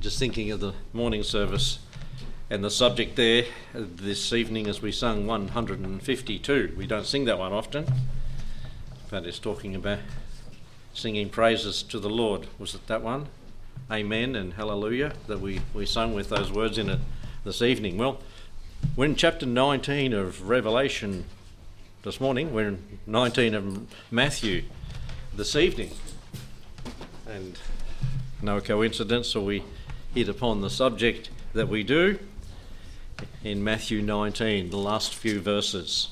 just thinking of the morning service and the subject there this evening as we sung 152. We don't sing that one often, but it's talking about singing praises to the Lord. Was it that one? Amen and hallelujah that we, we sung with those words in it this evening. Well, we're in chapter 19 of Revelation this morning, we're in 19 of Matthew this evening. And no coincidence, so we hit upon the subject that we do in Matthew 19, the last few verses.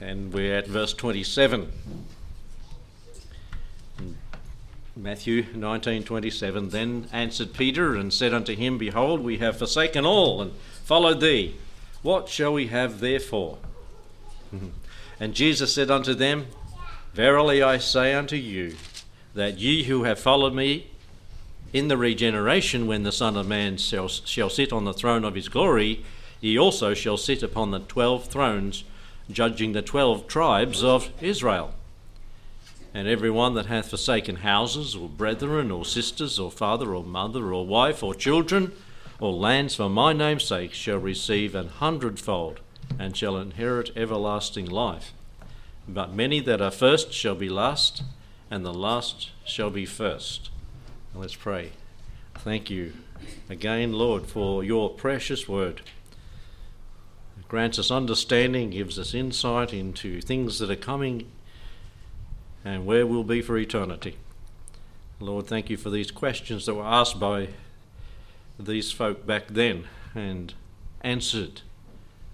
And we're at verse 27. Matthew 19:27 Then answered Peter and said unto him Behold we have forsaken all and followed thee what shall we have therefore and Jesus said unto them Verily I say unto you that ye who have followed me in the regeneration when the Son of Man shall, shall sit on the throne of his glory, he also shall sit upon the twelve thrones, judging the twelve tribes of Israel. And every one that hath forsaken houses, or brethren, or sisters, or father, or mother, or wife, or children, or lands for my name's sake shall receive an hundredfold, and shall inherit everlasting life. But many that are first shall be last, and the last shall be first. Let's pray. Thank you again, Lord, for your precious word. It grants us understanding, gives us insight into things that are coming and where we'll be for eternity. Lord, thank you for these questions that were asked by these folk back then and answered.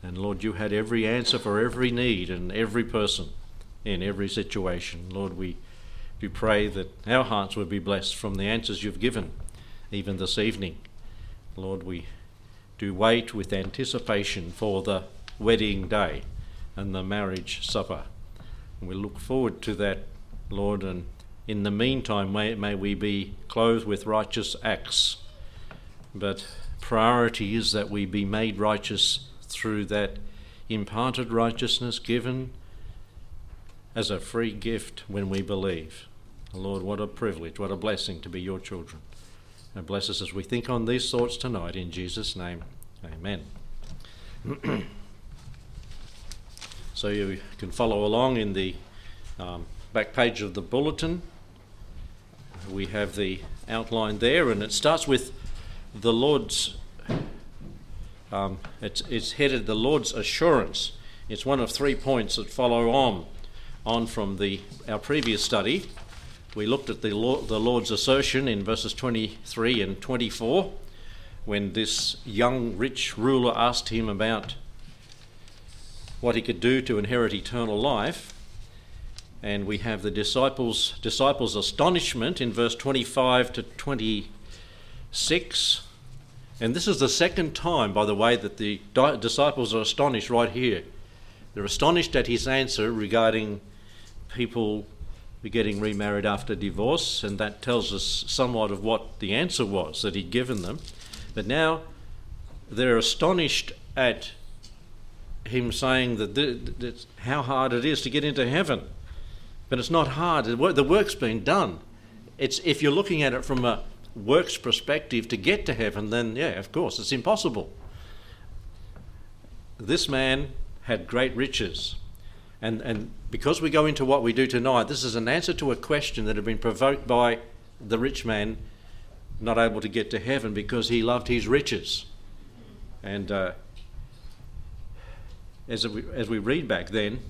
And Lord, you had every answer for every need and every person in every situation. Lord, we do pray that our hearts would be blessed from the answers you've given, even this evening. Lord, we do wait with anticipation for the wedding day and the marriage supper. we look forward to that Lord, and in the meantime, may, may we be clothed with righteous acts. But priority is that we be made righteous through that imparted righteousness given as a free gift when we believe. Lord, what a privilege, what a blessing to be your children. And bless us as we think on these thoughts tonight. In Jesus' name, amen. so you can follow along in the um, back page of the bulletin. We have the outline there, and it starts with the Lord's. Um, it's, it's headed the Lord's assurance. It's one of three points that follow on, on from the our previous study. We looked at the Lord, the Lord's assertion in verses 23 and 24, when this young rich ruler asked him about what he could do to inherit eternal life. And we have the disciples disciples astonishment in verse 25 to 26 and this is the second time by the way that the disciples are astonished right here. They're astonished at his answer regarding people getting remarried after divorce and that tells us somewhat of what the answer was that he'd given them but now they're astonished at him saying that, that how hard it is to get into heaven but it's not hard. The work's been done. It's if you're looking at it from a works perspective to get to heaven, then yeah, of course, it's impossible. This man had great riches. And, and because we go into what we do tonight, this is an answer to a question that had been provoked by the rich man not able to get to heaven because he loved his riches. And uh, as, we, as we read back then,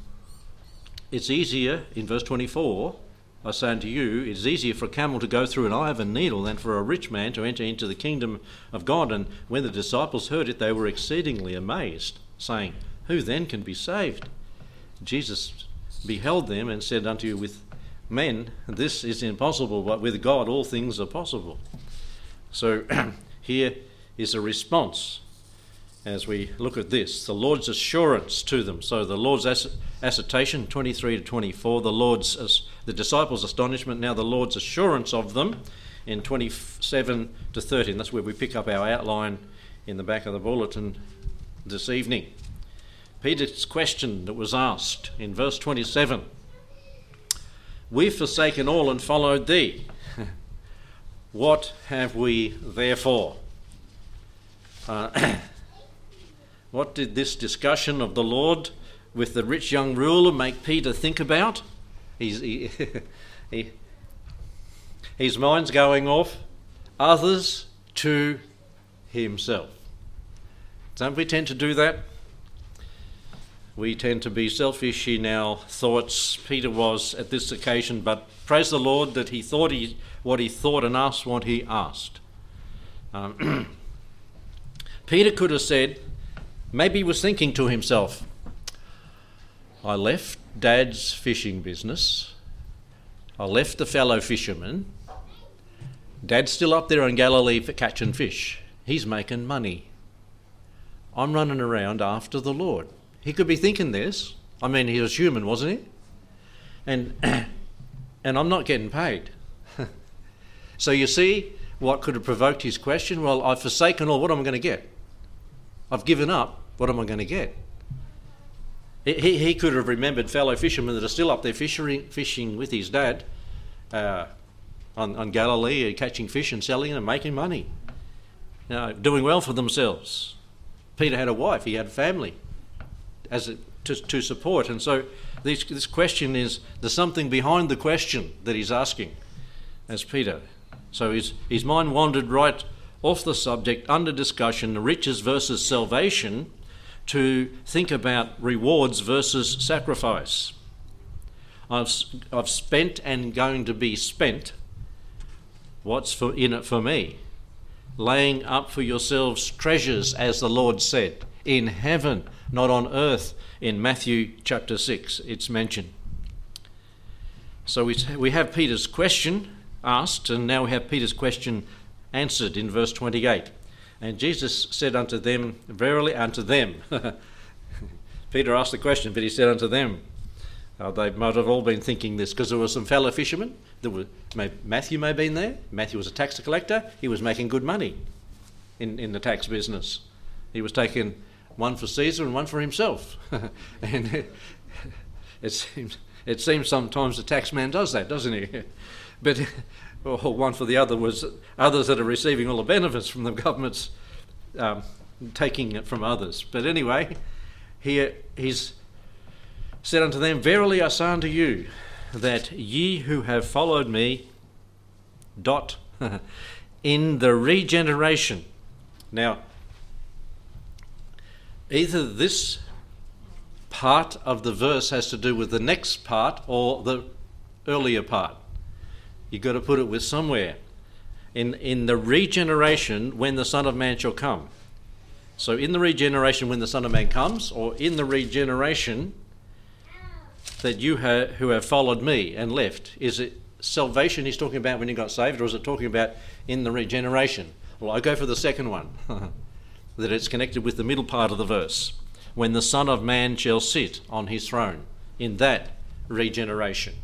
it's easier, in verse 24, I say unto you, it is easier for a camel to go through an eye of a needle than for a rich man to enter into the kingdom of God. And when the disciples heard it, they were exceedingly amazed, saying, Who then can be saved? Jesus beheld them and said unto you, With men this is impossible, but with God all things are possible. So here is a response as we look at this the Lord's assurance to them. So the Lord's assertion, 23 to 24, the Lord's the disciples' astonishment, now the Lord's assurance of them in 27 to 13. That's where we pick up our outline in the back of the bulletin this evening. Peter's question that was asked in verse 27 We've forsaken all and followed thee. What have we therefore? Uh, what did this discussion of the Lord with the rich young ruler make Peter think about? He's, he, he, his mind's going off others to himself. Don't we tend to do that? We tend to be selfish in our thoughts. Peter was at this occasion, but praise the Lord that he thought he, what he thought and asked what he asked. Um, Peter could have said, maybe he was thinking to himself, I left Dad's fishing business, I left the fellow fishermen. Dad's still up there in Galilee for catching fish. He's making money. I'm running around after the Lord. He could be thinking this. I mean, he was human, wasn't he? And, and I'm not getting paid. so you see what could have provoked his question? Well, I've forsaken all. What am I going to get? I've given up. What am I going to get? He, he could have remembered fellow fishermen that are still up there fishing, fishing with his dad uh, on, on Galilee, catching fish and selling and making money, you know, doing well for themselves. Peter had a wife, he had a family as to, to support. And so this, this question is there's something behind the question that he's asking as Peter. So his, his mind wandered right off the subject under discussion, riches versus salvation, to think about rewards versus sacrifice. I've, I've spent and going to be spent. What's for, in it for me? laying up for yourselves treasures, as the Lord said, in heaven, not on earth. In Matthew chapter 6, it's mentioned. So we, we have Peter's question asked, and now we have Peter's question answered in verse 28. And Jesus said unto them, Verily unto them. Peter asked the question, but he said unto them, uh, they might have all been thinking this because there were some fellow fishermen. There were, Matthew may have been there. Matthew was a tax collector. He was making good money in, in the tax business. He was taking one for Caesar and one for himself. and it, it, seems, it seems sometimes the tax man does that, doesn't he? but well, one for the other was others that are receiving all the benefits from the government's um, taking it from others. But anyway, he, he's said unto them, Verily I say unto you, that ye who have followed me, dot, in the regeneration. Now, either this part of the verse has to do with the next part or the earlier part. You've got to put it with somewhere. In, in the regeneration, when the Son of Man shall come. So, in the regeneration, when the Son of Man comes, or in the regeneration, that you ha- who have followed me and left, is it salvation he's talking about when you got saved, or is it talking about in the regeneration? Well, I go for the second one, that it's connected with the middle part of the verse, when the Son of Man shall sit on his throne, in that regeneration.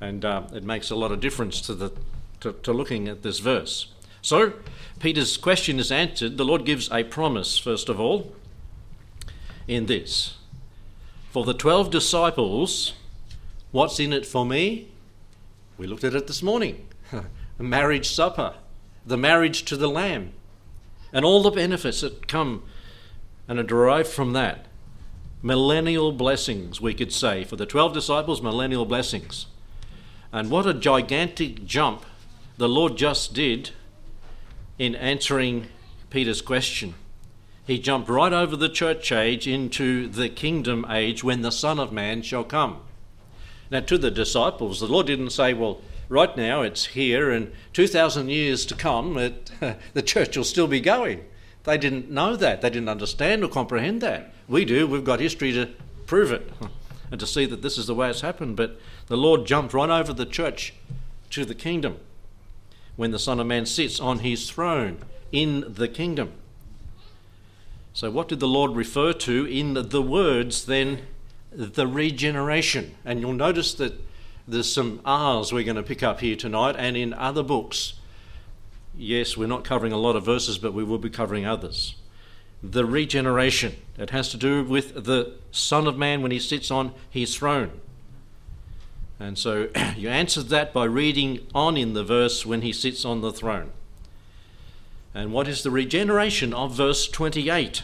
And uh, it makes a lot of difference to, the, to, to looking at this verse. So, Peter's question is answered. The Lord gives a promise, first of all, in this for the 12 disciples, what's in it for me? We looked at it this morning marriage supper, the marriage to the Lamb, and all the benefits that come and are derived from that. Millennial blessings, we could say. For the 12 disciples, millennial blessings. And what a gigantic jump the Lord just did in answering Peter's question. He jumped right over the church age into the kingdom age when the Son of Man shall come. Now, to the disciples, the Lord didn't say, Well, right now it's here, and 2,000 years to come, it, the church will still be going. They didn't know that. They didn't understand or comprehend that. We do. We've got history to prove it and to see that this is the way it's happened. But the Lord jumped right over the church to the kingdom when the Son of Man sits on his throne in the kingdom. So, what did the Lord refer to in the words then? The regeneration. And you'll notice that there's some R's we're going to pick up here tonight and in other books. Yes, we're not covering a lot of verses, but we will be covering others. The regeneration. It has to do with the Son of Man when he sits on his throne. And so you answered that by reading on in the verse when he sits on the throne. And what is the regeneration of verse 28?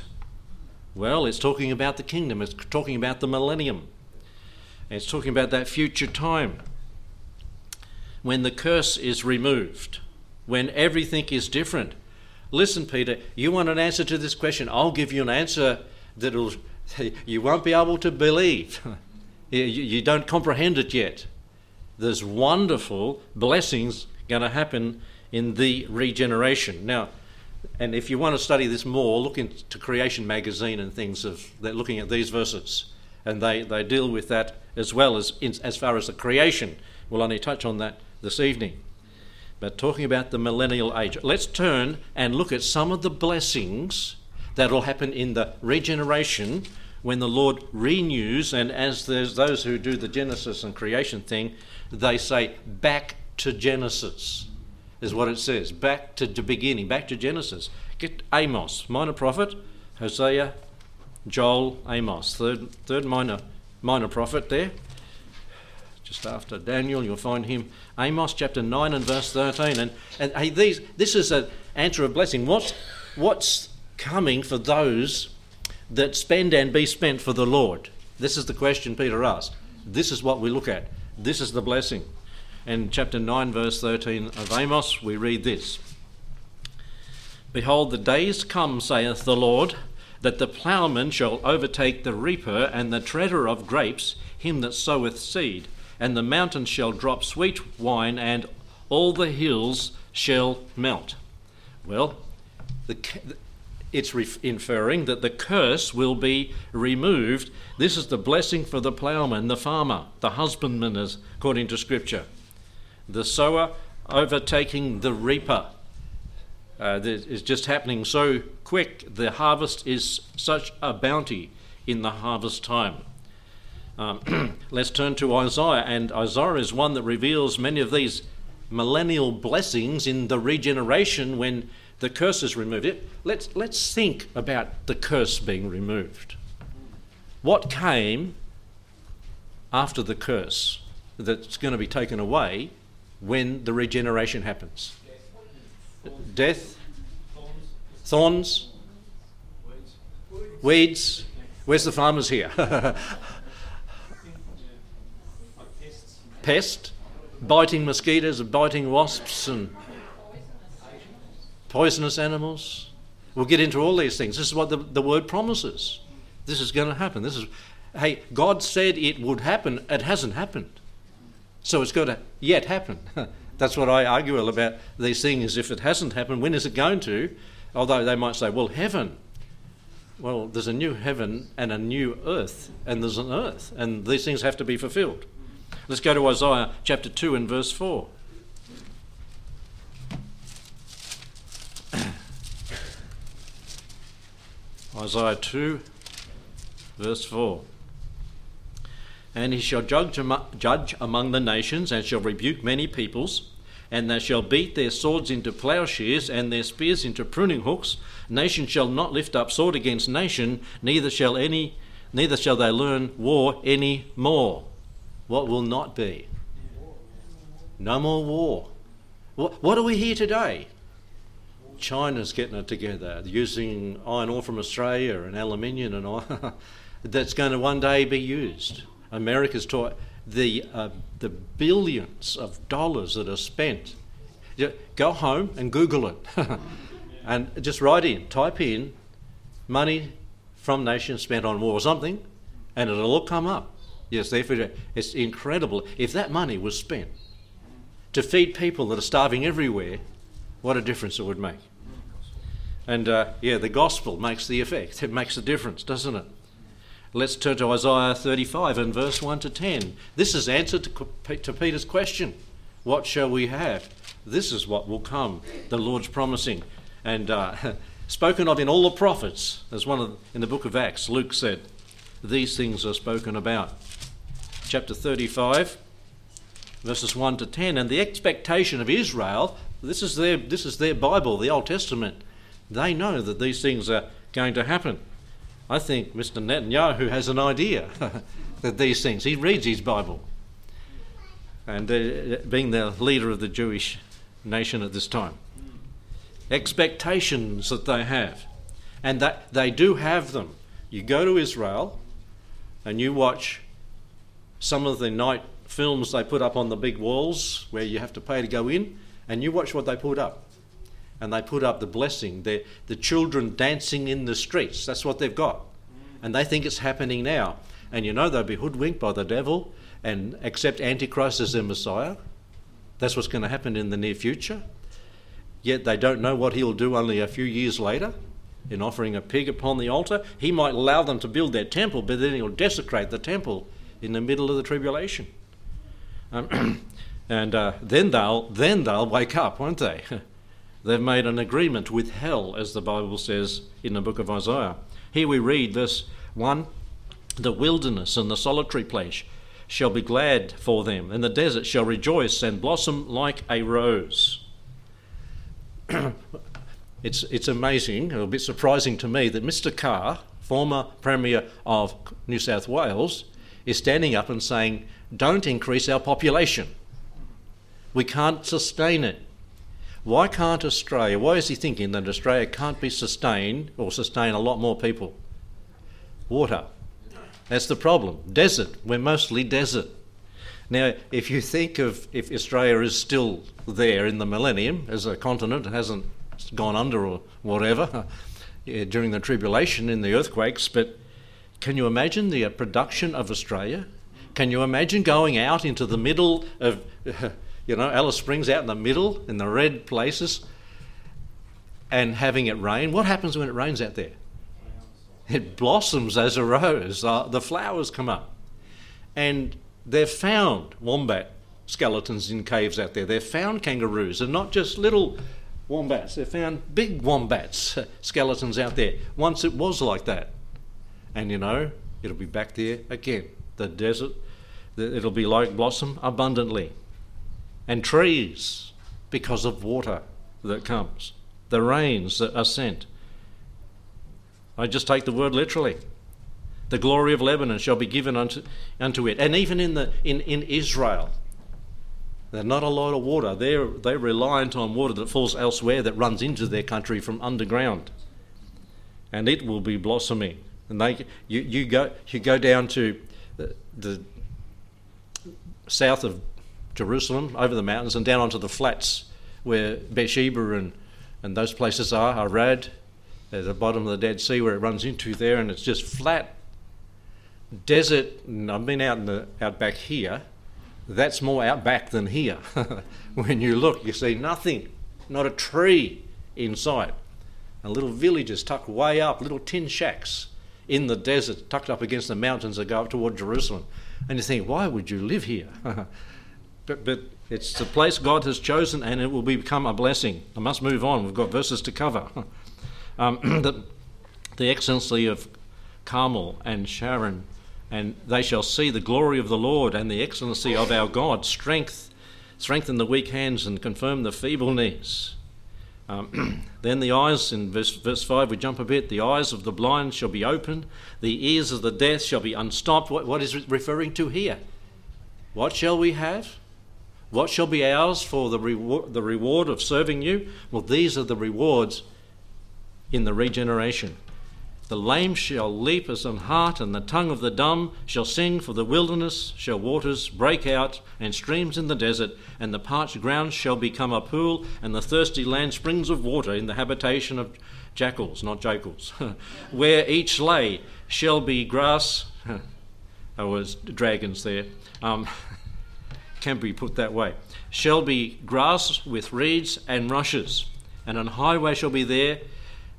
Well, it's talking about the kingdom, it's talking about the millennium, it's talking about that future time when the curse is removed, when everything is different. Listen, Peter, you want an answer to this question? I'll give you an answer that you won't be able to believe. you, don't comprehend it yet. There's wonderful blessings going to happen in the regeneration. Now, and if you want to study this more, look into Creation magazine and things of they're looking at these verses, and they, they deal with that as well as in, as far as the creation. We'll only touch on that this evening. But talking about the millennial age, let's turn and look at some of the blessings that will happen in the regeneration when the Lord renews, and as there's those who do the Genesis and creation thing, they say back to Genesis is what it says. Back to the beginning, back to Genesis. Get Amos, minor prophet, Hosea, Joel, Amos, third third minor minor prophet there. Just after Daniel, you'll find him. Amos chapter nine and verse thirteen. And and hey, these this is an answer of blessing. What's what's coming for those that spend and be spent for the Lord? This is the question Peter asked. This is what we look at. This is the blessing. In chapter 9, verse 13 of Amos, we read this Behold, the days come, saith the Lord, that the ploughman shall overtake the reaper, and the treader of grapes him that soweth seed, and the mountains shall drop sweet wine, and all the hills shall melt. Well, the, it's inferring that the curse will be removed. This is the blessing for the ploughman, the farmer, the husbandman, according to Scripture the sower overtaking the reaper. Uh, is just happening so quick. The harvest is such a bounty in the harvest time. Um, let's turn to Isaiah, and Isaiah is one that reveals many of these millennial blessings in the regeneration when the curse is removed. It, let's, let's think about the curse being removed. What came after the curse that's going to be taken away when the regeneration happens? Death, thorns, weeds. Where's the farmers here? Pest, biting mosquitoes, and biting wasps, and poisonous animals. We'll get into all these things. This is what the, the word promises. This is going to happen. This is, hey, God said it would happen. It hasn't happened. So it's got to yet happen. That's what I argue about these things. If it hasn't happened, when is it going to? Although they might say, well, heaven. Well, there's a new heaven and a new earth, and there's an earth, and these things have to be fulfilled. Let's go to Isaiah chapter 2 and verse 4. Isaiah 2, verse 4. And he shall judge, judge among the nations, and shall rebuke many peoples, and they shall beat their swords into plowshares, and their spears into pruning hooks. Nation shall not lift up sword against nation, neither shall any, neither shall they learn war any more. What will not be? No more war. What, are we here today? China's getting it together, using iron ore from Australia and aluminium and all. that's going to one day be used. America's taught the, uh, the billions of dollars that are spent. Go home and Google it. and just write in, type in money from nations spent on war or something, and it'll all come up. Yes, it's incredible. If that money was spent to feed people that are starving everywhere, what a difference it would make. And uh, yeah, the gospel makes the effect. It makes a difference, doesn't it? Let's turn to Isaiah 35 and verse 1 to 10. This is answer to, to Peter's question What shall we have? This is what will come, the Lord's promising. And uh, spoken of in all the prophets, as one of, in the book of Acts, Luke said, these things are spoken about. Chapter 35, verses 1 to 10. And the expectation of Israel, this is their, this is their Bible, the Old Testament. They know that these things are going to happen. I think Mr. Netanyahu has an idea that these things, he reads his Bible. and uh, being the leader of the Jewish nation at this time. Expectations that they have, and that they do have them. You go to Israel and you watch some of the night films they put up on the big walls where you have to pay to go in, and you watch what they put up. And they put up the blessing, the, the children dancing in the streets. That's what they've got. And they think it's happening now. And you know they'll be hoodwinked by the devil and accept Antichrist as their Messiah. That's what's going to happen in the near future. Yet they don't know what he'll do only a few years later in offering a pig upon the altar. He might allow them to build their temple, but then he'll desecrate the temple in the middle of the tribulation. Um, and uh, then they'll then they'll wake up, won't they? They've made an agreement with hell, as the Bible says in the book of Isaiah. Here we read verse one: "The wilderness and the solitary place shall be glad for them, and the desert shall rejoice and blossom like a rose." it's it's amazing, a bit surprising to me that Mr. Carr, former Premier of New South Wales, is standing up and saying, "Don't increase our population." We can't sustain it. Why can't Australia, why is he thinking that Australia can't be sustained or sustain a lot more people? Water. That's the problem. Desert. We're mostly desert. Now, if you think of if Australia is still there in the millennium as a continent, hasn't gone under or whatever during the tribulation in the earthquakes, but can you imagine the uh, production of Australia? Can you imagine going out into the middle of you know, Alice Springs out in the middle, in the red places, and having it rain. What happens when it rains out there? It blossoms as a rose. Uh, the flowers come up. And they've found wombat skeletons in caves out there. They've found kangaroos, and not just little wombats. They've found big wombats skeletons out there. Once it was like that. And you know, it'll be back there again. The desert, it'll be like blossom abundantly and trees because of water that comes, the rains that are sent. I just take the word literally. The glory of Lebanon shall be given unto, unto it. And even in, the, in, in Israel, there's not a lot of water. They're, they're reliant on water that falls elsewhere that runs into their country from underground. And it will be blossoming. And they, you, you, go, you go down to the, the south of Jerusalem, over the mountains, and down onto the flats where Beersheba and, and those places are, Arad, at the bottom of the Dead Sea where it runs into there, and it's just flat desert. And I've been out in the out back here. That's more outback than here. when you look, you see nothing, not a tree in sight. And little villages tucked way up, little tin shacks in the desert, tucked up against the mountains that go up toward Jerusalem. And you think, why would you live here? But, but it's the place God has chosen and it will become a blessing. I must move on. We've got verses to cover. Um, the, the excellency of Carmel and Sharon, and they shall see the glory of the Lord and the excellency of our God. Strength, strengthen the weak hands and confirm the feeble knees. Um, then the eyes, in verse, verse 5, we jump a bit, the eyes of the blind shall be opened, the ears of the deaf shall be unstopped. What, what is it referring to here? What shall we have? What shall be ours for the reward, the reward of serving you? Well, these are the rewards in the regeneration. The lame shall leap as an hart, and the tongue of the dumb shall sing, for the wilderness shall waters break out, and streams in the desert, and the parched ground shall become a pool, and the thirsty land springs of water in the habitation of jackals, not jackals, where each lay shall be grass. I was dragons there. Um, can be put that way, shall be grass with reeds and rushes, and an highway shall be there,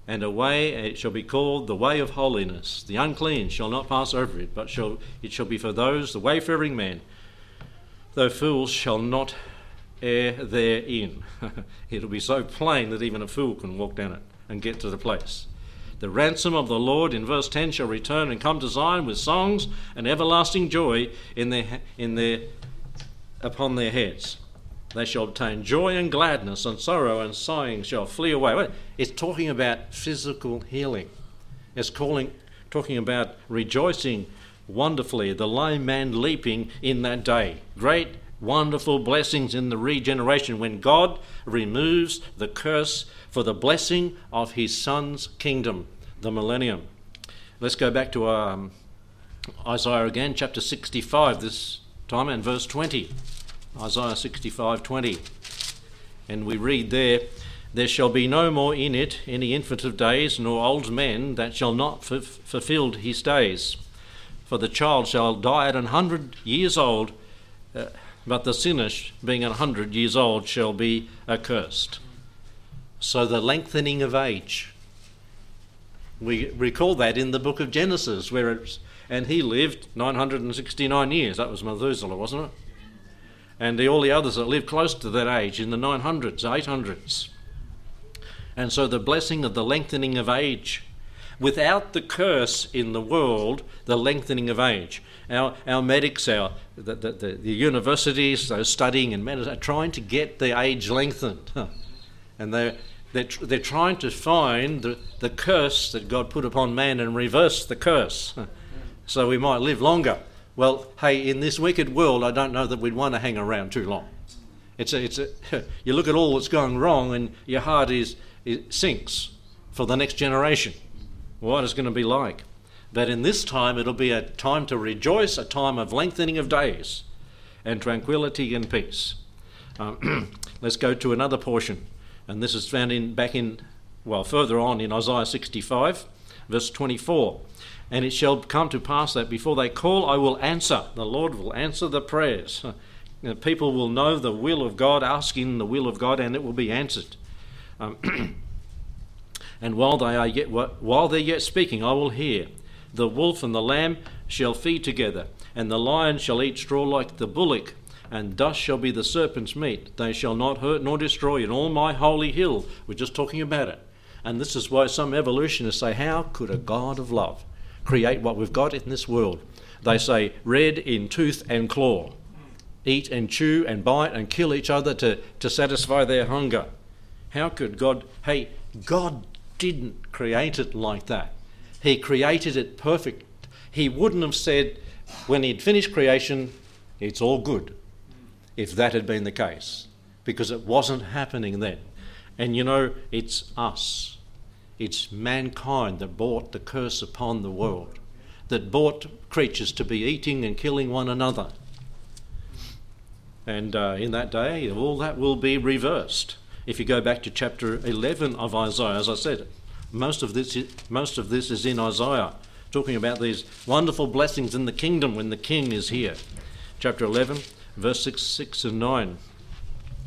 and a way it shall be called the way of holiness. The unclean shall not pass over it, but shall it shall be for those the wayfaring men. Though fools shall not err therein. It'll be so plain that even a fool can walk down it and get to the place. The ransom of the Lord in verse 10 shall return and come to Zion with songs and everlasting joy in their, in their upon their heads. They shall obtain joy and gladness, and sorrow and sighing shall flee away. It's talking about physical healing. It's calling, talking about rejoicing wonderfully, the lame man leaping in that day. Great wonderful blessings in the regeneration when God removes the curse for the blessing of his Son's kingdom, the millennium. Let's go back to um, Isaiah again, chapter 65 this time, and verse 20. Isaiah 65 20. And we read there, There shall be no more in it any infant of days, nor old men that shall not f- fulfilled his days. For the child shall die at an hundred years old, uh, but the sinner, being an hundred years old, shall be accursed. So the lengthening of age. We recall that in the book of Genesis, where it's, and he lived 969 years. That was Methuselah, wasn't it? and the, all the others that lived close to that age in the 900s, 800s. And so the blessing of the lengthening of age. Without the curse in the world, the lengthening of age. Our, our medics, our, the, the, the, the universities, those studying in medicine, are trying to get the age lengthened. And they're, they're, they're trying to find the, the curse that God put upon man and reverse the curse so we might live longer. Well, hey, in this wicked world, I don't know that we'd want to hang around too long. It's a, it's a, you look at all that's going wrong, and your heart is it sinks for the next generation. What is going to be like? But in this time, it'll be a time to rejoice, a time of lengthening of days, and tranquility and peace. Um, let's go to another portion, and this is found in back in well further on in Isaiah 65, verse 24. And it shall come to pass that before they call, I will answer. The Lord will answer the prayers. People will know the will of God, asking the will of God, and it will be answered. Um, and while they are yet while they're yet speaking, I will hear. The wolf and the lamb shall feed together, and the lion shall eat straw like the bullock, and dust shall be the serpent's meat. They shall not hurt nor destroy in all my holy hill. We're just talking about it. And this is why some evolutionists say, How could a God of love create what we've got in this world. They say red in tooth and claw, eat and chew and bite and kill each other to, to satisfy their hunger. How could God? Hey, God didn't create it like that. He created it perfect. He wouldn't have said, when he'd finished creation, it's all good, if that had been the case, because it wasn't happening then. And you know, it's us it's mankind that brought the curse upon the world, that brought creatures to be eating and killing one another. And uh, in that day, all that will be reversed. If you go back to chapter 11 of Isaiah, as I said, most of this is, most of this is in Isaiah, talking about these wonderful blessings in the kingdom when the king is here. Chapter 11, verse 6, 6 and 9.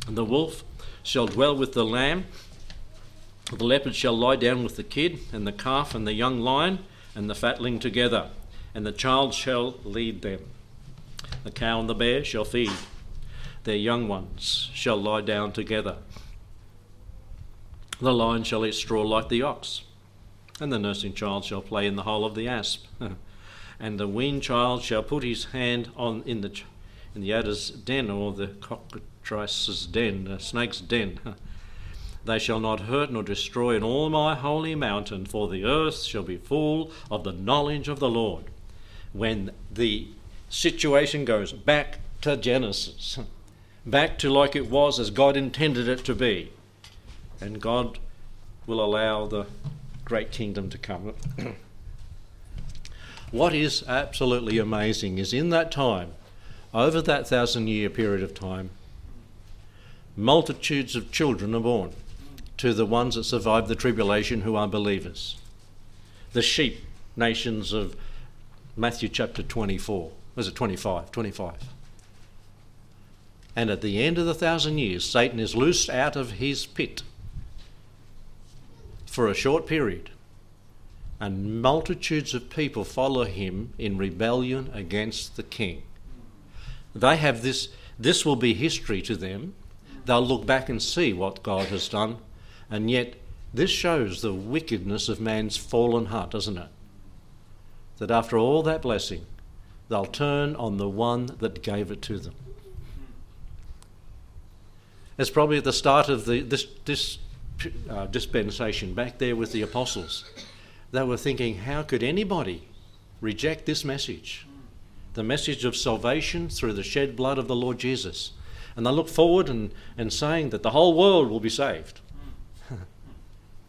The wolf shall dwell with the lamb the leopard shall lie down with the kid, and the calf, and the young lion, and the fatling together, and the child shall lead them. The cow and the bear shall feed, their young ones shall lie down together. The lion shall eat straw like the ox, and the nursing child shall play in the hole of the asp. and the weaned child shall put his hand on in the in the adder's den or the cockatrice's den, the snake's den. They shall not hurt nor destroy in all my holy mountain, for the earth shall be full of the knowledge of the Lord. When the situation goes back to Genesis, back to like it was as God intended it to be, and God will allow the great kingdom to come. what is absolutely amazing is in that time, over that thousand year period of time, multitudes of children are born to the ones that survived the tribulation who are believers. The sheep nations of Matthew chapter 24. Was it 25? 25. And at the end of the thousand years, Satan is loosed out of his pit for a short period. And multitudes of people follow him in rebellion against the king. They have this, this will be history to them. They'll look back and see what God has done and yet, this shows the wickedness of man's fallen heart, doesn't it? That after all that blessing, they'll turn on the one that gave it to them. It's probably at the start of the, this, this uh, dispensation, back there with the apostles. They were thinking, how could anybody reject this message? the message of salvation through the shed blood of the Lord Jesus. And they look forward and, and saying that the whole world will be saved.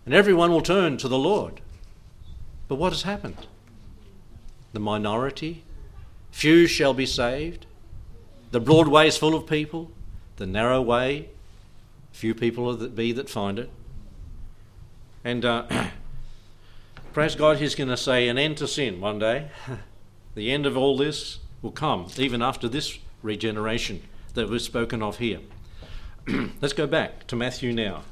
And everyone will turn to the Lord. But what has happened? The minority, few shall be saved. The broad way is full of people, the narrow way, few people will be that find it. And uh, praise God, He's going to say an end to sin one day. the end of all this will come, even after this regeneration that was spoken of here. Let's go back to Matthew now.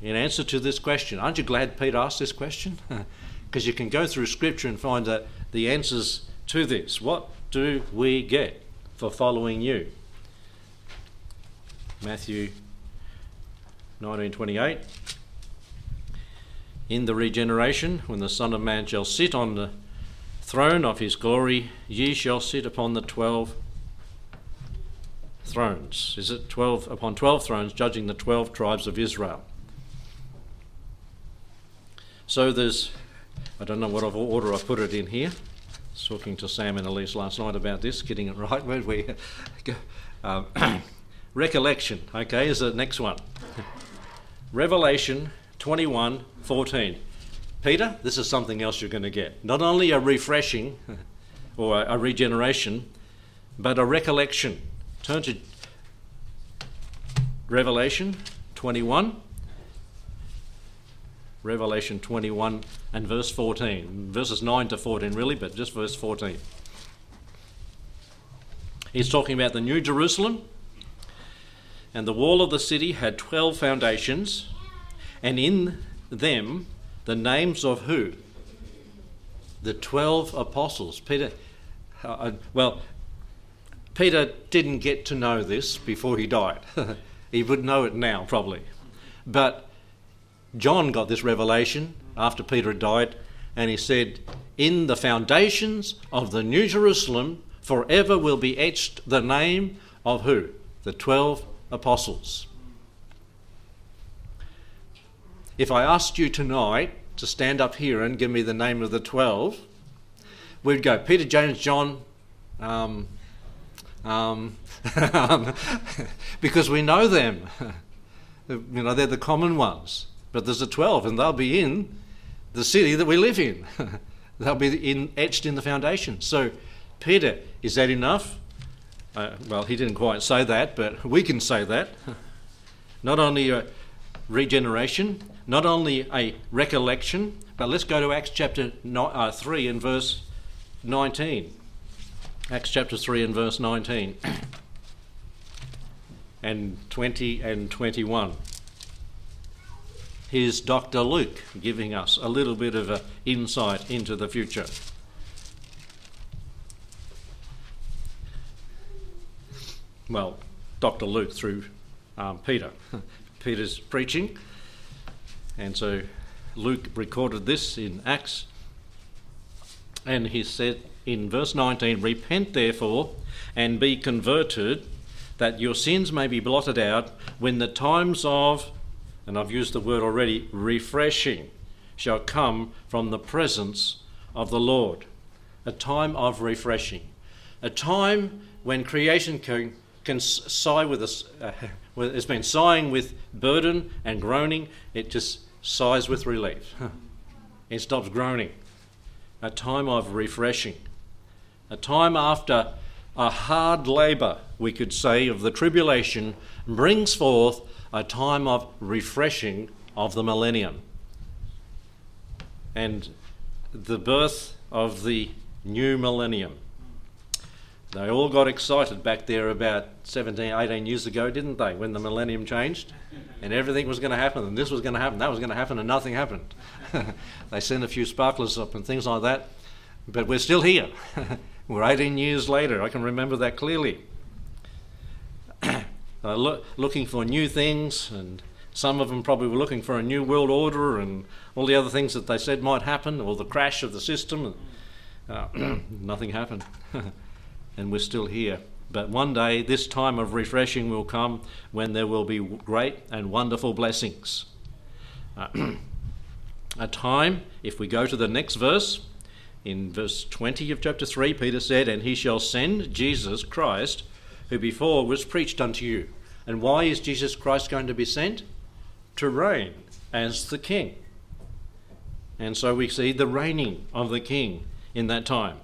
In answer to this question, aren't you glad Peter asked this question? Because you can go through Scripture and find that the answers to this. What do we get for following you? Matthew 19:28 In the regeneration when the son of man shall sit on the throne of his glory ye shall sit upon the 12 thrones is it 12 upon 12 thrones judging the 12 tribes of Israel so there's I don't know what order I put it in here talking to Sam and Elise last night about this, getting it right. Where we? Um, recollection, okay, is the next one. Revelation 21 14. Peter, this is something else you're going to get. Not only a refreshing or a regeneration, but a recollection. Turn to Revelation 21 Revelation 21 and verse 14. Verses 9 to 14, really, but just verse 14. He's talking about the New Jerusalem, and the wall of the city had 12 foundations, and in them the names of who? The 12 apostles. Peter, uh, uh well, Peter didn't get to know this before he died. he would know it now, probably. But John got this revelation after Peter had died, and he said, In the foundations of the New Jerusalem forever will be etched the name of who? The twelve apostles. If I asked you tonight to stand up here and give me the name of the twelve, we'd go Peter, James, John, um, um, because we know them. you know, they're the common ones. But there's a 12, and they'll be in the city that we live in. they'll be in, etched in the foundation. So, Peter, is that enough? Uh, well, he didn't quite say that, but we can say that. not only a regeneration, not only a recollection, but let's go to Acts chapter uh, 3 and verse 19. Acts chapter 3 and verse 19 and 20 and 21. Here's Dr. Luke giving us a little bit of an insight into the future. Well, Dr. Luke through um, Peter. Peter's preaching, and so Luke recorded this in Acts, and he said in verse 19, Repent therefore and be converted, that your sins may be blotted out when the times of and I've used the word already, refreshing, shall come from the presence of the Lord. A time of refreshing. A time when creation can, can sigh with us, uh, it's been sighing with burden and groaning, it just sighs with relief. it stops groaning. A time of refreshing. A time after a hard labour, we could say, of the tribulation brings forth a time of refreshing of the millennium and the birth of the new millennium. They all got excited back there about 17, 18 years ago, didn't they, when the millennium changed? And everything was going to happen, and this was going to happen, that was going to happen, and nothing happened. they sent a few sparklers up and things like that, but we're still here. we're 18 years later, I can remember that clearly uh, lo- looking for new things, and some of them probably were looking for a new world order and all the other things that they said might happen, or the crash of the system. Uh, nothing happened, and we're still here. But one day, this time of refreshing will come when there will be great and wonderful blessings. Uh, a time, if we go to the next verse, In verse 20 of chapter 3, Peter said, And he shall send Jesus Christ, who before was preached unto you. And why is Jesus Christ going to be sent? To reign as the king. And so we see the reigning of the king in that time.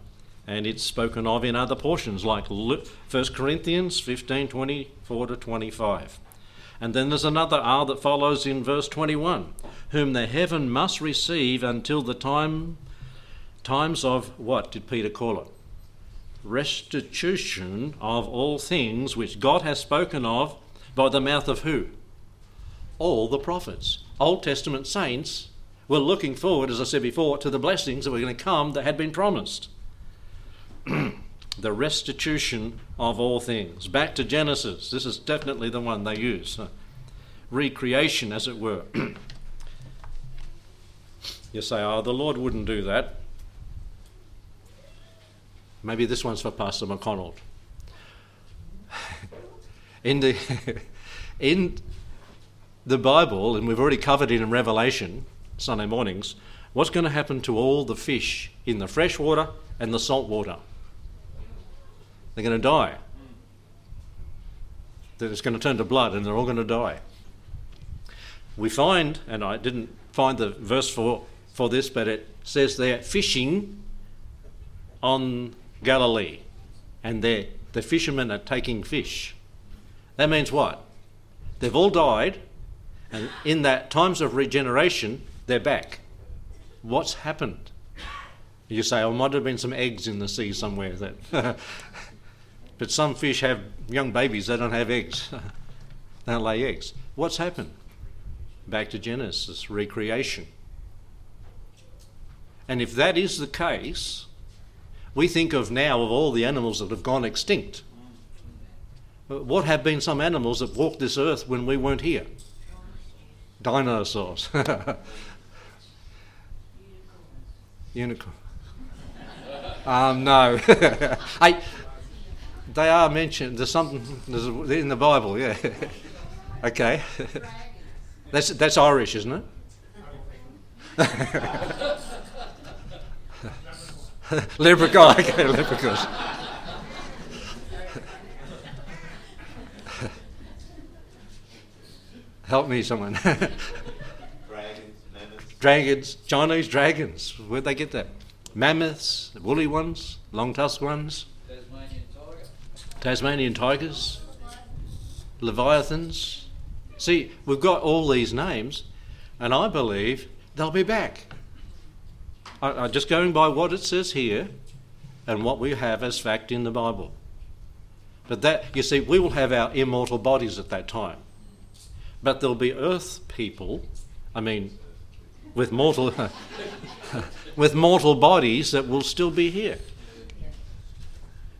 And it's spoken of in other portions like 1 Corinthians 15 24 to 25. And then there's another R that follows in verse 21 whom the heaven must receive until the time times of what did Peter call it? Restitution of all things which God has spoken of by the mouth of who? All the prophets. Old Testament saints were looking forward, as I said before, to the blessings that were going to come that had been promised. the restitution of all things. Back to Genesis. This is definitely the one they use. Recreation, as it were. you say, oh, the Lord wouldn't do that. Maybe this one's for Pastor McConnell. in the in the Bible, and we've already covered it in Revelation Sunday mornings, what's going to happen to all the fish in the fresh water and the salt water? They're going to die. That it's going to turn to blood and they're all going to die. We find, and I didn't find the verse for, for this, but it says they're fishing on Galilee and they're, the fishermen are taking fish. That means what? They've all died, and in that times of regeneration, they're back. What's happened? You say, oh, might have been some eggs in the sea somewhere. That but some fish have young babies, they don't have eggs. they don't lay eggs. What's happened? Back to Genesis, recreation. And if that is the case, we think of now of all the animals that have gone extinct. What have been some animals that walked this earth when we weren't here? Dinosaurs. Unicorn. Um, no. I, they are mentioned. There's something there's in the Bible, yeah. okay. That's, that's Irish, isn't it? Leprechaun, okay, leprechaun. Help me, someone. dragons, mammoths. Dragons, Chinese dragons. Where'd they get that? Mammoths, woolly ones, long tusked ones. Tasmanian tiger. Tasmanian tigers, leviathans. See, we've got all these names, and I believe they'll be back. I, I, just going by what it says here and what we have as fact in the Bible. But that, you see, we will have our immortal bodies at that time. But there'll be earth people, I mean, with mortal, with mortal bodies that will still be here.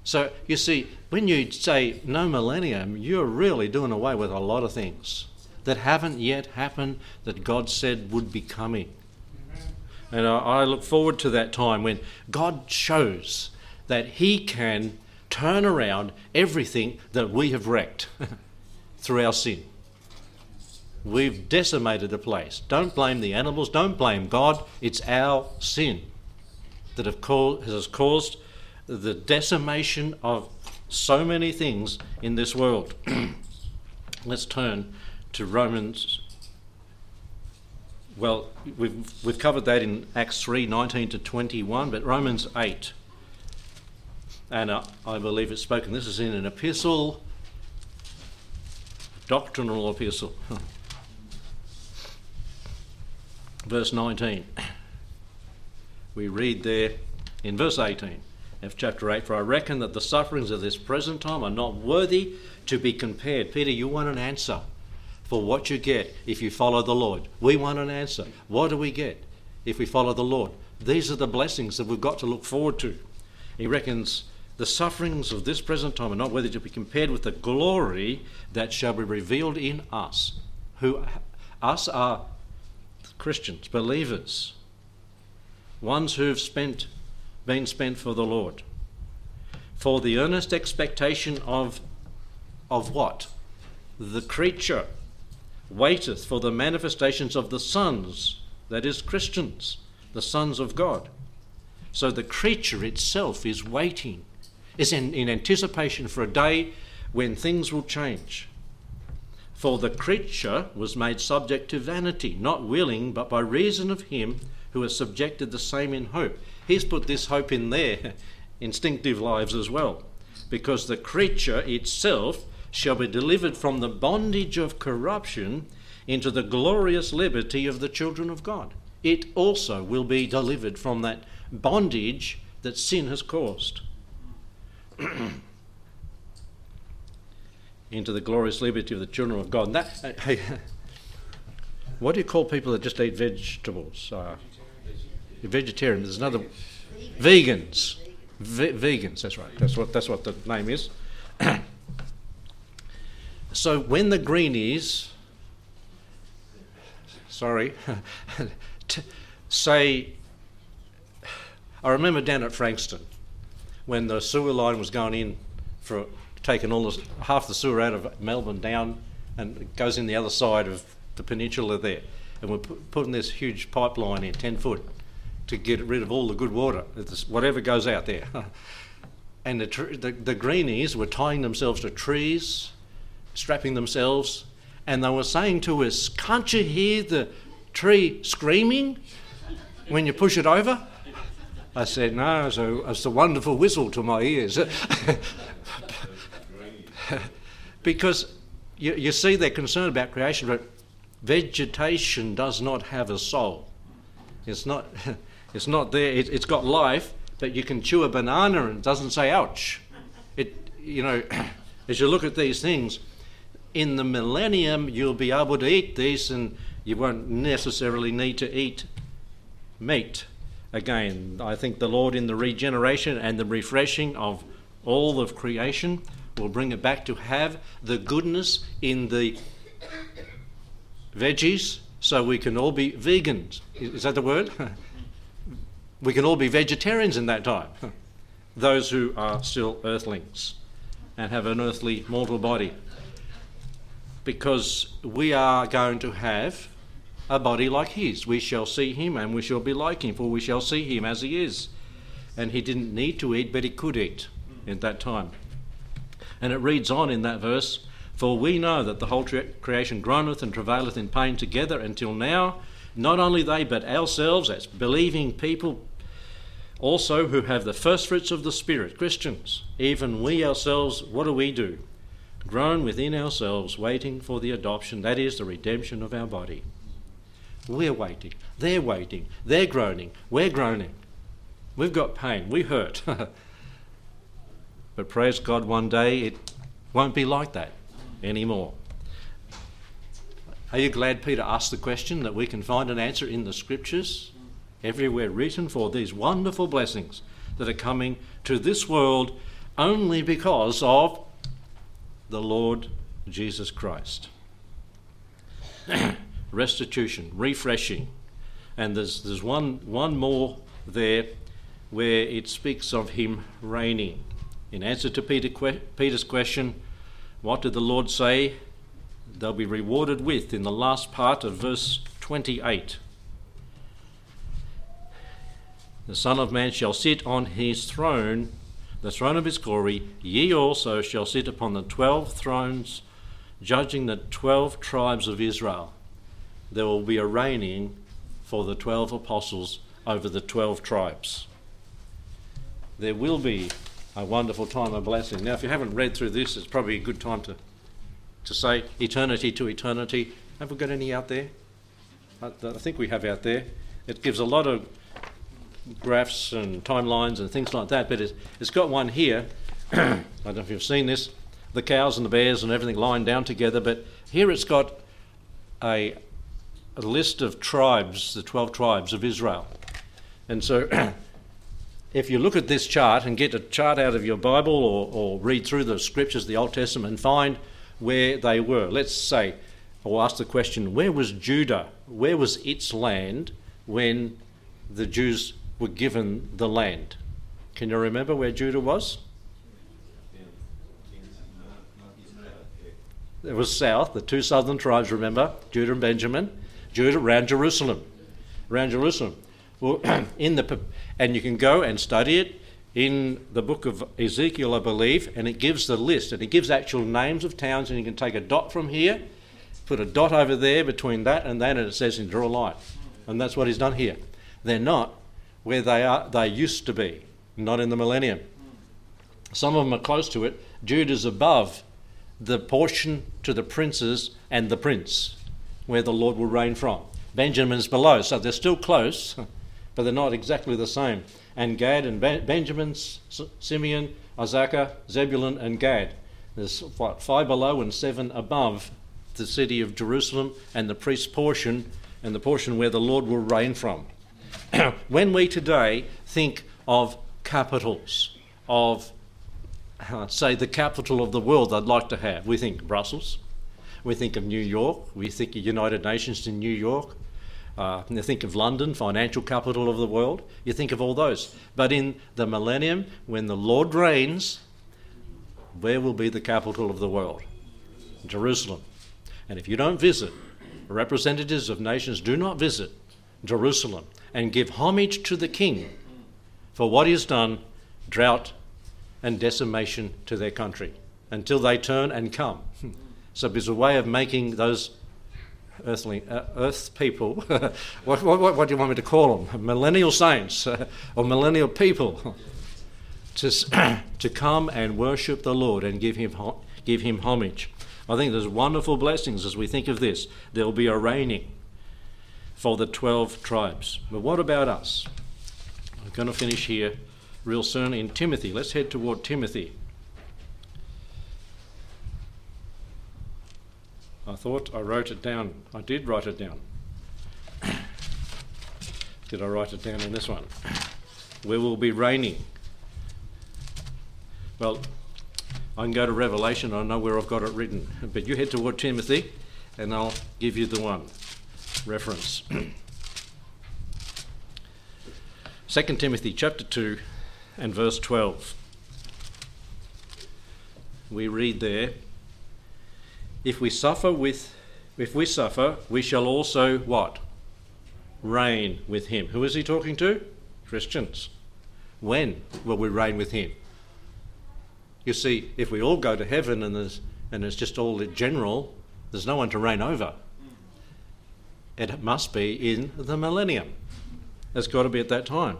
So you see, when you say no millennium, you're really doing away with a lot of things that haven't yet happened that God said would be coming. And I look forward to that time when God shows that He can turn around everything that we have wrecked through our sin. We've decimated the place. Don't blame the animals, don't blame God. It's our sin that have caused, has caused the decimation of so many things in this world. Let's turn to Romans. Well, we've, we've covered that in Acts 3 19 to 21, but Romans 8. And uh, I believe it's spoken. This is in an epistle, doctrinal epistle. Verse 19. We read there in verse 18 of chapter 8 For I reckon that the sufferings of this present time are not worthy to be compared. Peter, you want an answer for what you get if you follow the Lord. We want an answer. What do we get if we follow the Lord? These are the blessings that we've got to look forward to. He reckons the sufferings of this present time are not worthy to be compared with the glory that shall be revealed in us, who us are Christians, believers, ones who've spent been spent for the Lord. For the earnest expectation of, of what? The creature waiteth for the manifestations of the sons, that is, Christians, the sons of God. So the creature itself is waiting, is in, in anticipation for a day when things will change. For the creature was made subject to vanity, not willing, but by reason of him who has subjected the same in hope. He's put this hope in their instinctive lives as well, because the creature itself shall be delivered from the bondage of corruption into the glorious liberty of the children of God. It also will be delivered from that bondage that sin has caused. into the glorious liberty of the children of God. That, hey, what do you call people that just eat vegetables? Uh, vegetarian. There's another vegans. V- vegans. That's right. That's what that's what the name is. so when the greenies, sorry, t- say, I remember down at Frankston when the sewer line was going in for taking all the, half the sewer out of Melbourne down and it goes in the other side of the peninsula there. And we're putting this huge pipeline in, 10 foot, to get rid of all the good water, whatever goes out there. and the, tr- the, the greenies were tying themselves to trees, strapping themselves, and they were saying to us, Can't you hear the tree screaming when you push it over? I said, No, it's a, it's a wonderful whistle to my ears. because you, you see they're concerned about creation, but vegetation does not have a soul. It's not, it's not there. It, has got life, but you can chew a banana and it doesn't say ouch. It, you know, as you look at these things, in the millennium you'll be able to eat this and you won't necessarily need to eat meat again. I think the Lord, in the regeneration and the refreshing of all of creation, will bring it back to have the goodness in the veggies so we can all be vegans. Is that the word? we can all be vegetarians in that time. Those who are still earthlings and have an earthly mortal body. Because we are going to have a body like his. We shall see him and we shall be like him, for we shall see him as he is. And he didn't need to eat, but he could eat at that time. And it reads on in that verse For we know that the whole creation groaneth and travaileth in pain together until now. Not only they, but ourselves, as believing people, also who have the first fruits of the Spirit, Christians, even we ourselves, what do we do? Groan within ourselves, waiting for the adoption, that is, the redemption of our body. We're waiting. They're waiting. They're groaning. We're groaning. We've got pain. We hurt. But praise God, one day it won't be like that anymore. Are you glad Peter asked the question that we can find an answer in the scriptures? Everywhere written for these wonderful blessings that are coming to this world only because of the Lord Jesus Christ. Restitution, refreshing. And there's, there's one, one more there where it speaks of him reigning. In answer to Peter Peter's question, what did the Lord say? They'll be rewarded with in the last part of verse 28. The Son of Man shall sit on his throne, the throne of his glory. Ye also shall sit upon the twelve thrones, judging the twelve tribes of Israel. There will be a reigning for the twelve apostles over the twelve tribes. There will be a wonderful time of blessing. Now, if you haven't read through this, it's probably a good time to, to say eternity to eternity. Have we got any out there? I, I think we have out there. It gives a lot of graphs and timelines and things like that, but it's, it's got one here. I don't know if you've seen this the cows and the bears and everything lying down together, but here it's got a, a list of tribes, the 12 tribes of Israel. And so if you look at this chart and get a chart out of your Bible or, or read through the scriptures, the Old Testament, and find where they were, let's say, or ask the question, where was Judah? Where was its land when the Jews were given the land? Can you remember where Judah was? It was south, the two southern tribes, remember? Judah and Benjamin. Judah around Jerusalem. Around Jerusalem. Well, in the and you can go and study it in the book of Ezekiel, I believe, and it gives the list and it gives actual names of towns, and you can take a dot from here, put a dot over there between that and that, and it says, and draw a line, and that's what he's done here. They're not where they are. They used to be, not in the millennium. Some of them are close to it. Judah's above the portion to the princes and the prince, where the Lord will reign from. Benjamin's below, so they're still close, but they're not exactly the same. And Gad and ben- Benjamin, Simeon, Issachar, Zebulun, and Gad. There's what, five below and seven above the city of Jerusalem and the priest's portion and the portion where the Lord will reign from. when we today think of capitals, of uh, say the capital of the world I'd like to have, we think Brussels, we think of New York, we think of United Nations in New York, uh, you think of London, financial capital of the world, you think of all those. But in the millennium, when the Lord reigns, where will be the capital of the world? Jerusalem. And if you don't visit, representatives of nations do not visit Jerusalem and give homage to the king for what done, drought and decimation to their country until they turn and come. so it's a way of making those earthly uh, earth people. what, what, what, do you want me to call them? Millennial saints or millennial people to to come and worship the Lord and give him give him homage. I think there's wonderful blessings as we think of this. There will be a reigning for the 12 tribes. But what about us? I'm going to finish here real soon in Timothy. Let's head toward Timothy. I thought I wrote it down. I did write it down. did I write it down in this one? Where will be reigning. Well, I can go to Revelation, I know where I've got it written. But you head toward Timothy, and I'll give you the one reference. 2 Timothy chapter 2 and verse 12. We read there, if we suffer with if we suffer, we shall also what? Reign with him. Who is he talking to? Christians. When will we reign with him? You see, if we all go to heaven and there's and it's just all general, there's no one to reign over. It must be in the millennium. It's got to be at that time.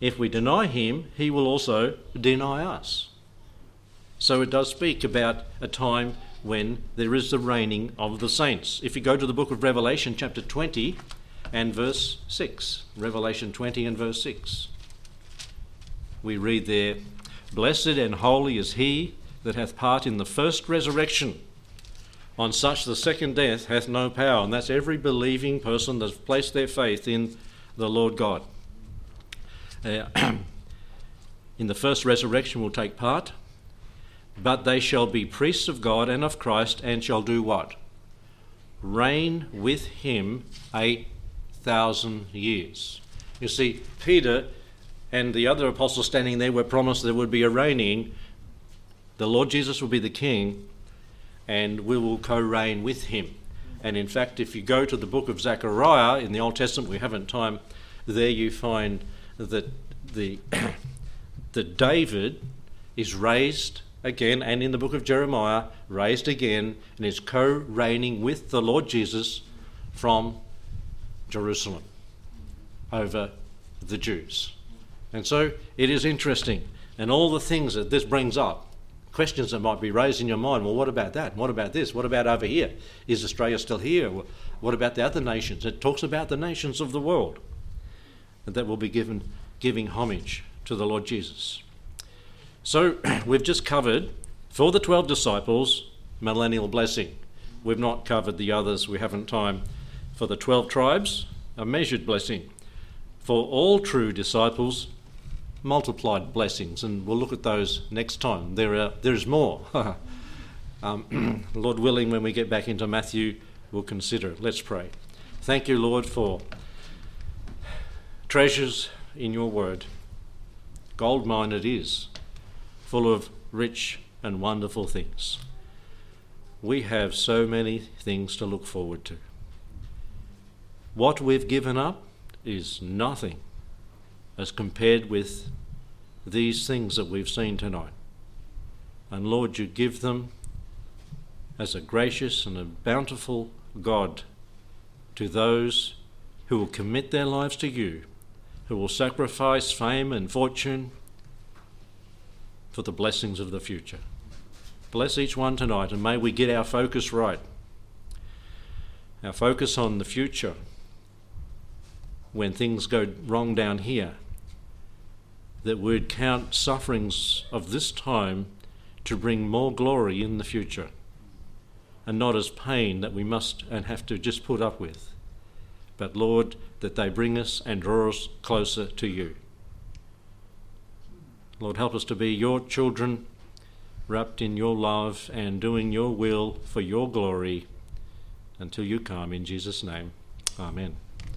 If we deny him, he will also deny us. So it does speak about a time when there is the reigning of the saints. If you go to the book of Revelation, chapter 20 and verse 6, Revelation 20 and verse 6, we read there, Blessed and holy is he that hath part in the first resurrection. On such the second death hath no power. And that's every believing person that's placed their faith in the Lord God. Uh, in the first resurrection will take part but they shall be priests of God and of Christ, and shall do what? Reign with him a thousand years. You see, Peter and the other apostles standing there were promised there would be a reigning. The Lord Jesus will be the king, and we will co reign with him. And in fact, if you go to the book of Zechariah in the Old Testament, we haven't time, there you find that the that David is raised again and in the book of Jeremiah, raised again and is co reigning with the Lord Jesus from Jerusalem over the Jews. And so it is interesting. And all the things that this brings up, questions that might be raised in your mind well, what about that? What about this? What about over here? Is Australia still here? What about the other nations? It talks about the nations of the world and that will be given giving homage to the Lord Jesus. So we've just covered for the 12 disciples millennial blessing. We've not covered the others, we haven't time. For the 12 tribes, a measured blessing. For all true disciples, multiplied blessings, and we'll look at those next time. There are there's more. um, Lord willing, when we get back into Matthew, we'll consider it. Let's pray. Thank you, Lord, for treasures in your word. Gold mine it is full of rich and wonderful things. We have so many things to look forward to. What we've given up, is nothing as compared with these things that we've seen tonight. And Lord, you give them as a gracious and a bountiful God to those who will commit their lives to you, who will sacrifice fame and fortune for the blessings of the future. Bless each one tonight, and may we get our focus right. Our focus on the future when things go wrong down here. That we'd count sufferings of this time to bring more glory in the future and not as pain that we must and have to just put up with. But Lord, that they bring us and draw us closer to you. Lord, help us to be your children, wrapped in your love and doing your will for your glory until you come. In Jesus' name, Amen.